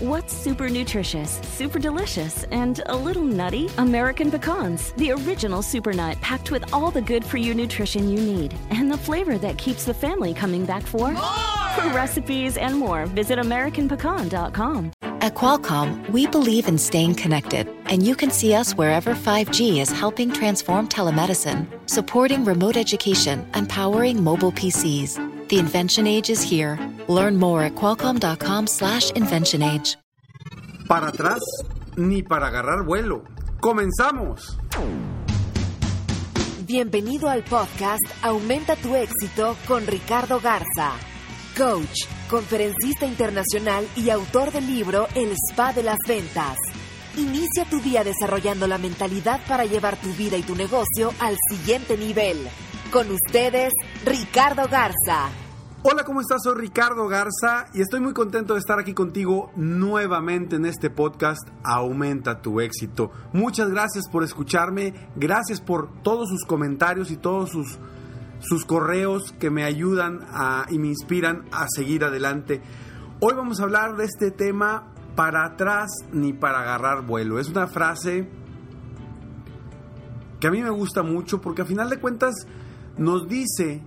What's super nutritious, super delicious, and a little nutty? American pecans, the original super nut packed with all the good for you nutrition you need and the flavor that keeps the family coming back for more. For recipes and more, visit AmericanPecan.com. At Qualcomm, we believe in staying connected, and you can see us wherever 5G is helping transform telemedicine, supporting remote education, and powering mobile PCs. The invention age is here. Learn more at qualcomm.com/slash invention age. Para atrás, ni para agarrar vuelo. ¡Comenzamos! Bienvenido al podcast Aumenta tu éxito con Ricardo Garza coach, conferencista internacional y autor del libro El Spa de las Ventas. Inicia tu día desarrollando la mentalidad para llevar tu vida y tu negocio al siguiente nivel. Con ustedes, Ricardo Garza. Hola, ¿cómo estás? Soy Ricardo Garza y estoy muy contento de estar aquí contigo nuevamente en este podcast Aumenta tu éxito. Muchas gracias por escucharme, gracias por todos sus comentarios y todos sus sus correos que me ayudan y me inspiran a seguir adelante. Hoy vamos a hablar de este tema para atrás ni para agarrar vuelo. Es una frase que a mí me gusta mucho porque a final de cuentas nos dice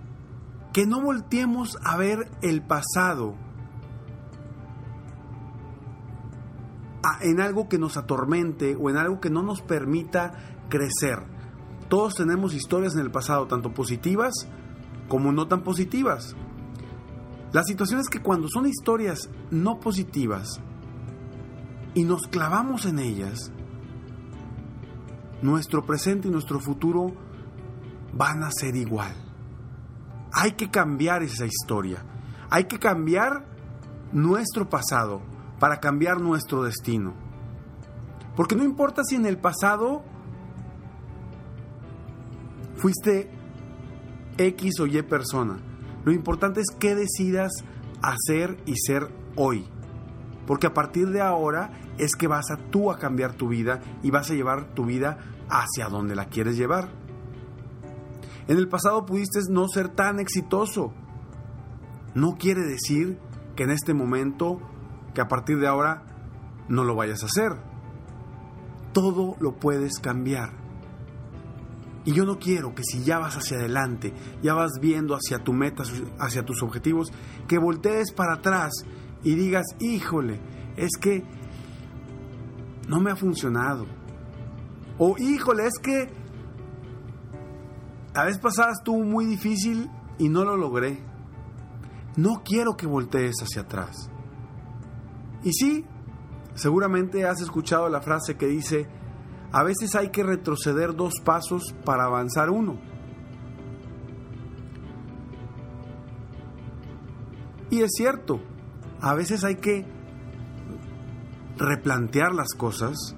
que no volteemos a ver el pasado en algo que nos atormente o en algo que no nos permita crecer. Todos tenemos historias en el pasado, tanto positivas como no tan positivas. La situación es que cuando son historias no positivas y nos clavamos en ellas, nuestro presente y nuestro futuro van a ser igual. Hay que cambiar esa historia. Hay que cambiar nuestro pasado para cambiar nuestro destino. Porque no importa si en el pasado fuiste X o Y persona. Lo importante es qué decidas hacer y ser hoy. Porque a partir de ahora es que vas a tú a cambiar tu vida y vas a llevar tu vida hacia donde la quieres llevar. En el pasado pudiste no ser tan exitoso. No quiere decir que en este momento, que a partir de ahora, no lo vayas a hacer. Todo lo puedes cambiar. Y yo no quiero que si ya vas hacia adelante, ya vas viendo hacia tu meta, hacia tus objetivos, que voltees para atrás y digas, híjole, es que no me ha funcionado. O híjole, es que la vez pasada estuvo muy difícil y no lo logré. No quiero que voltees hacia atrás. Y sí, seguramente has escuchado la frase que dice, a veces hay que retroceder dos pasos para avanzar uno. Y es cierto, a veces hay que replantear las cosas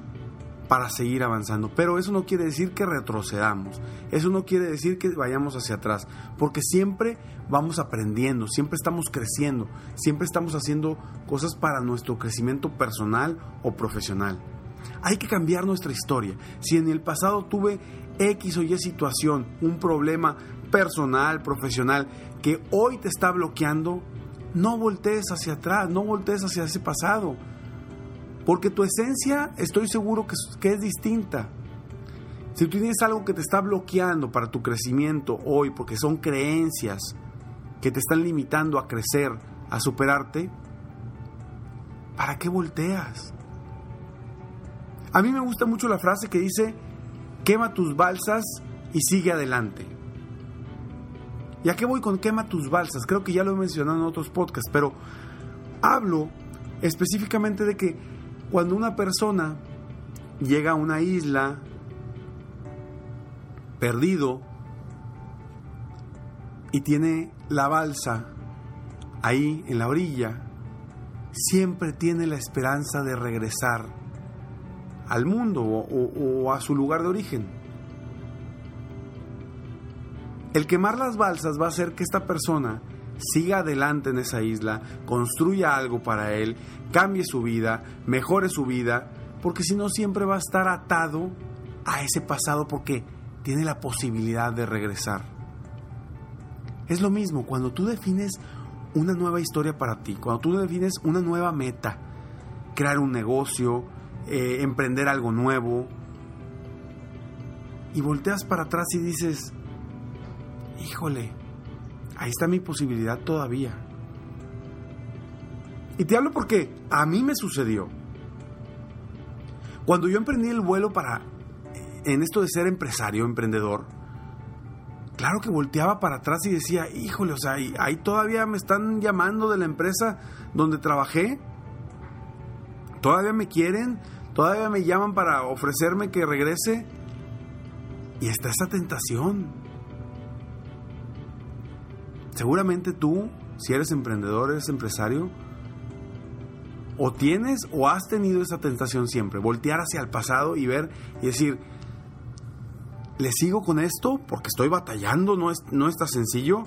para seguir avanzando. Pero eso no quiere decir que retrocedamos. Eso no quiere decir que vayamos hacia atrás. Porque siempre vamos aprendiendo, siempre estamos creciendo, siempre estamos haciendo cosas para nuestro crecimiento personal o profesional. Hay que cambiar nuestra historia. Si en el pasado tuve X o Y situación, un problema personal, profesional, que hoy te está bloqueando, no voltees hacia atrás, no voltees hacia ese pasado. Porque tu esencia estoy seguro que, es distinta. Si tú tienes algo que te está bloqueando para tu crecimiento hoy, porque son creencias que te están limitando a crecer, a superarte, ¿para qué volteas? A mí me gusta mucho la frase que dice, quema tus balsas y sigue adelante. ¿Y a qué voy con quema tus balsas? Creo que ya lo he mencionado en otros podcasts, pero hablo específicamente de que cuando una persona llega a una isla perdido y tiene la balsa ahí en la orilla, siempre tiene la esperanza de regresar al mundo o, a su lugar de origen. El quemar las balsas va a hacer que esta persona siga adelante en esa isla, construya algo para él, cambie su vida, mejore su vida, porque si no siempre va a estar atado a ese pasado porque tiene la posibilidad de regresar. Es lo mismo cuando tú defines una nueva historia para ti, cuando tú defines una nueva meta, crear un negocio, eh, emprender algo nuevo. Y volteas para atrás y dices, híjole, ahí está mi posibilidad todavía. Y te hablo porque a mí me sucedió. Cuando yo emprendí el vuelo para, en esto de ser empresario, emprendedor, claro que volteaba para atrás y decía, híjole, o sea, ahí todavía me están llamando de la empresa donde trabajé, todavía me quieren, todavía me llaman para ofrecerme que regrese. Y está esa tentación. Seguramente tú, si eres emprendedor, eres empresario, o tienes o has tenido esa tentación siempre, voltear hacia el pasado y ver y decir, ¿le sigo con esto porque estoy batallando, no, es, no está sencillo?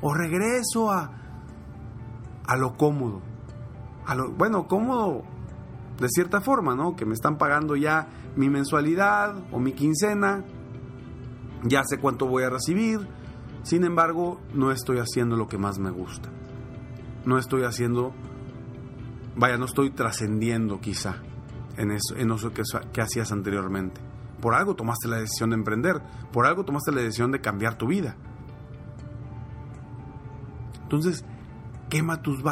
¿O regreso a, a lo cómodo? A lo, bueno, cómodo de cierta forma, ¿no? Que me están pagando ya mi mensualidad o mi quincena, ya sé cuánto voy a recibir, sin embargo, no estoy haciendo lo que más me gusta. No estoy haciendo vaya, no estoy trascendiendo quizá en eso, en eso que, hacías anteriormente. Por algo tomaste la decisión de emprender, por algo tomaste la decisión de cambiar tu vida. Entonces, quema tus,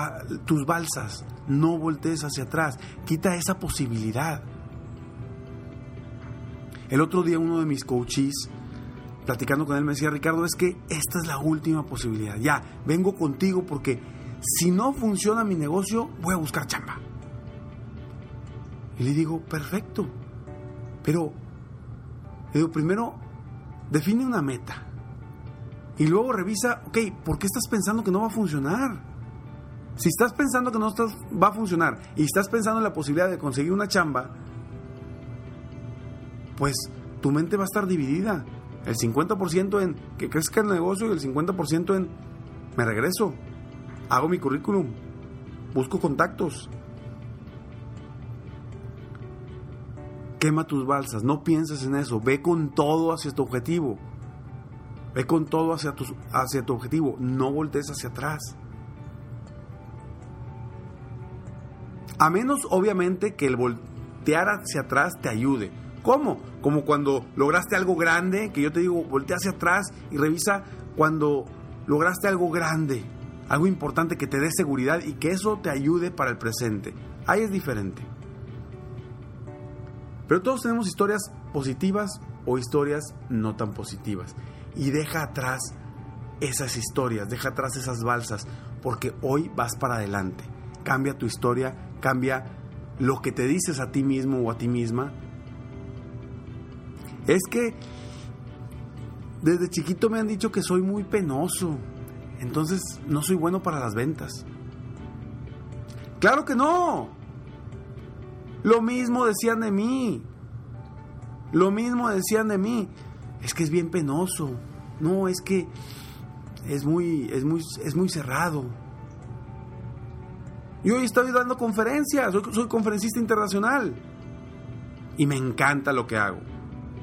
tus balsas, no voltees hacia atrás, quita esa posibilidad. El otro día uno de mis coaches, platicando con él, me decía, Ricardo, es que esta es la última posibilidad. Ya, vengo contigo porque si no funciona mi negocio, voy a buscar chamba. Y le digo, perfecto. Pero, le digo, primero, define una meta. Y luego revisa, ok, ¿por qué estás pensando que no va a funcionar? Si estás pensando que no va a funcionar y estás pensando en la posibilidad de conseguir una chamba, pues tu mente va a estar dividida. El 50% en que crezca el negocio y el 50% en me regreso hago mi currículum, busco contactos. Quema tus balsas, no pienses en eso, ve con todo hacia tu objetivo. Ve con todo hacia tu, hacia tu objetivo, no voltees hacia atrás. A menos, obviamente, que el voltear hacia atrás te ayude. ¿Cómo? Como cuando lograste algo grande, que yo te digo, voltea hacia atrás y revisa cuando lograste algo grande algo importante que te dé seguridad y que eso te ayude para el presente. Ahí es diferente. Pero todos tenemos historias positivas o historias no tan positivas. Y deja atrás esas historias, deja atrás esas balsas, porque hoy vas para adelante. Cambia tu historia, cambia lo que te dices a ti mismo o a ti misma. Es que desde chiquito me han dicho que soy muy penoso, entonces no soy bueno para las ventas. Claro que no. Lo mismo decían de mí. Lo mismo decían de mí. Es que es bien penoso. No, es que es muy, es muy, es muy cerrado. Y hoy estoy dando conferencias, soy conferencista internacional. Y me encanta lo que hago.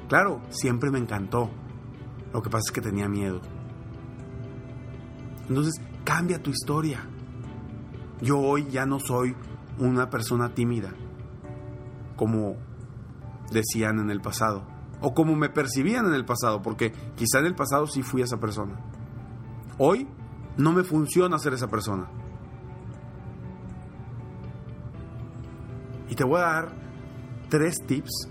Claro, siempre me encantó. Lo que pasa es que tenía miedo. Entonces, cambia tu historia. Yo hoy ya no soy una persona tímida, como decían en el pasado, o como me percibían en el pasado, porque quizá en el pasado sí fui esa persona. Hoy no me funciona ser esa persona. Y te voy a dar tres tips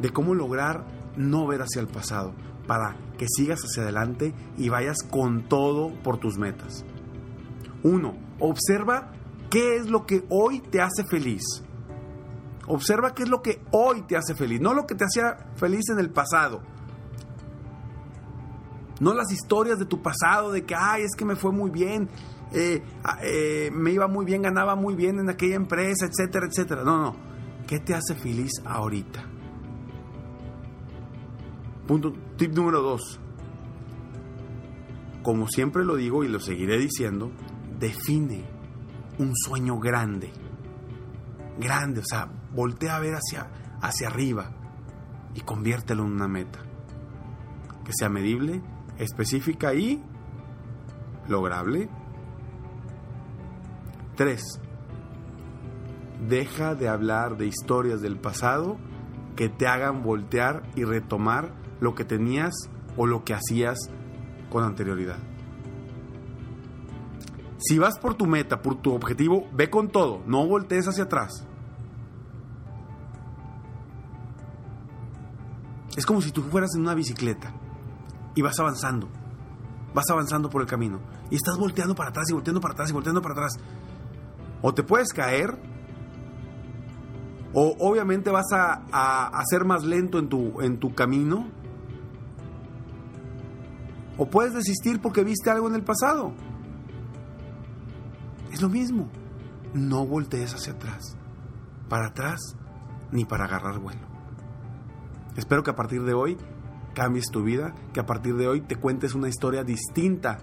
de cómo lograr no ver hacia el pasado para que sigas hacia adelante y vayas con todo por tus metas. Uno, observa qué es lo que hoy te hace feliz. Observa qué es lo que hoy te hace feliz, no lo que te hacía feliz en el pasado. No las historias de tu pasado, de que, ay, es que me fue muy bien, eh, ah, eh, me iba muy bien, ganaba muy bien en aquella empresa, etcétera, etcétera. No, no. ¿Qué te hace feliz ahorita? Punto, tip número dos. Como siempre lo digo y lo seguiré diciendo, define un sueño grande. Grande, o sea, voltea a ver hacia, hacia arriba y conviértelo en una meta. Que sea medible, específica y lograble. Tres. deja de hablar de historias del pasado que te hagan voltear y retomar lo que tenías o lo que hacías con anterioridad. Si vas por tu meta, por tu objetivo, ve con todo, no voltees hacia atrás. Es como si tú fueras en una bicicleta y vas avanzando, vas avanzando por el camino y estás volteando para atrás y volteando para atrás y volteando para atrás. O te puedes caer, o obviamente vas a, a, ser más lento en tu, en tu camino, o puedes desistir porque viste algo en el pasado. Es lo mismo. No voltees hacia atrás, para atrás, ni para agarrar vuelo. Espero que a partir de hoy cambies tu vida, que a partir de hoy te cuentes una historia distinta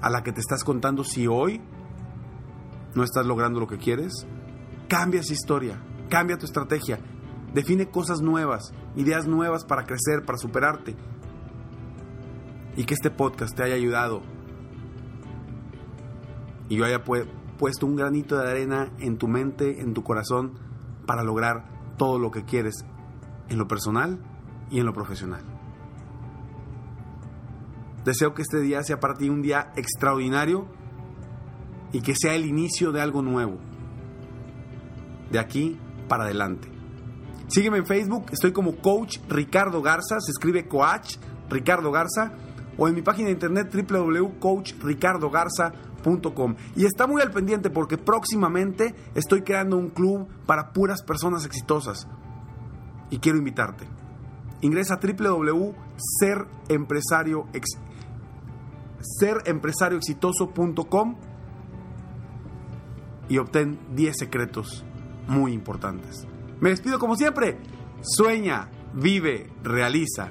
a la que te estás contando si hoy no estás logrando lo que quieres. Cambia esa historia, cambia tu estrategia, define cosas nuevas, ideas nuevas para crecer, para superarte. Y que este podcast te haya ayudado y yo haya puesto un granito de arena en tu mente, en tu corazón, para lograr todo lo que quieres en lo personal y en lo profesional. Deseo que este día sea para ti un día extraordinario y que sea el inicio de algo nuevo. De aquí para adelante. Sígueme en Facebook, estoy como Coach Ricardo Garza, se escribe Coach Ricardo Garza, o en mi página de internet www.coachricardogarza.com. Y está muy al pendiente porque próximamente estoy creando un club para puras personas exitosas. Y quiero invitarte. Ingresa a www.serempresarioexitoso.com serempresarioexitoso.com y obtén 10 secretos muy importantes. Me despido como siempre. Sueña, vive, realiza.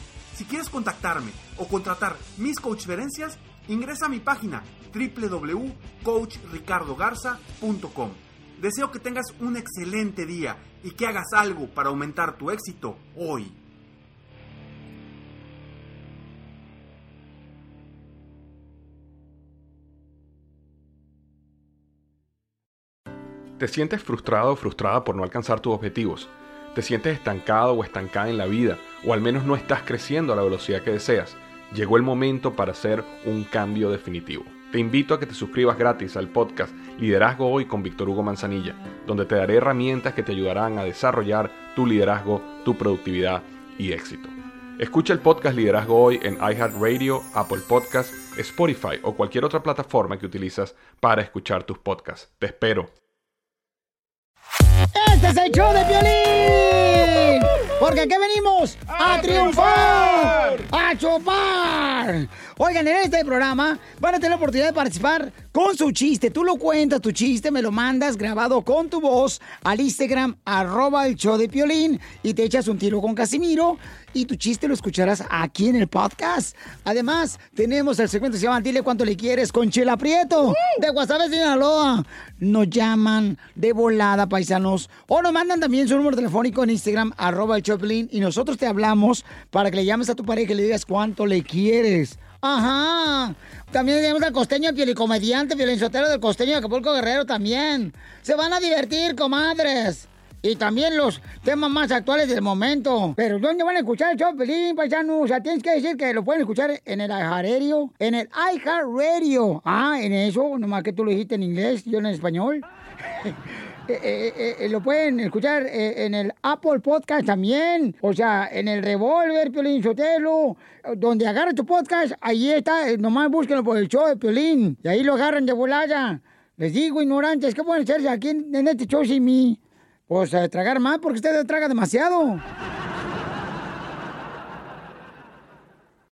Si quieres contactarme o contratar mis coachferencias, ingresa a mi página www.coachricardogarza.com. Deseo que tengas un excelente día y que hagas algo para aumentar tu éxito hoy. Te sientes frustrado o frustrada por no alcanzar tus objetivos. Te sientes estancado o estancada en la vida, o al menos no estás creciendo a la velocidad que deseas. Llegó el momento para hacer un cambio definitivo. Te invito a que te suscribas gratis al podcast Liderazgo Hoy con Víctor Hugo Manzanilla, donde te daré herramientas que te ayudarán a desarrollar tu liderazgo, tu productividad y éxito. Escucha el podcast Liderazgo Hoy en iHeartRadio, Apple Podcasts, Spotify o cualquier otra plataforma que utilizas para escuchar tus podcasts. Te espero. Este es el show de violín. Porque aquí venimos a, triunfar, a chupar. Oigan, en este programa van a tener la oportunidad de participar con su chiste. Tú lo cuentas, tu chiste, me lo mandas grabado con tu voz al Instagram, arroba el show de Piolín, y te echas un tiro con Casimiro y tu chiste lo escucharás aquí en el podcast. Además, tenemos el segmento que se llama Dile cuánto le quieres con Chela Prieto de Guasave, Sinaloa. Nos llaman de volada, paisanos, o nos mandan también su número telefónico en Instagram, arroba el Choplin, y nosotros te hablamos para que le llames a tu pareja y le digas cuánto le quieres. Ajá. También tenemos al costeño pielicomediante, violinsotero del costeño de Acapulco Guerrero también. Se van a divertir, comadres y también los temas más actuales del momento. Pero ¿dónde van a escuchar el show, Pelín, paisano? O sea, tienes que decir que lo pueden escuchar en el iHeartRadio, en el iHeartRadio. Ah, en eso, nomás que tú lo dijiste en inglés, yo en español. Eh, eh, eh, lo pueden escuchar en el Apple Podcast también. O sea, en el Revolver, Piolín Sotelo. Donde agarra tu podcast, ahí está. Nomás búsquenlo por el show de Piolín. Y ahí lo agarran de volada. Les digo, ignorantes, ¿qué pueden hacerse aquí en, este show sin mí? Pues a tragar más porque usted traga demasiado.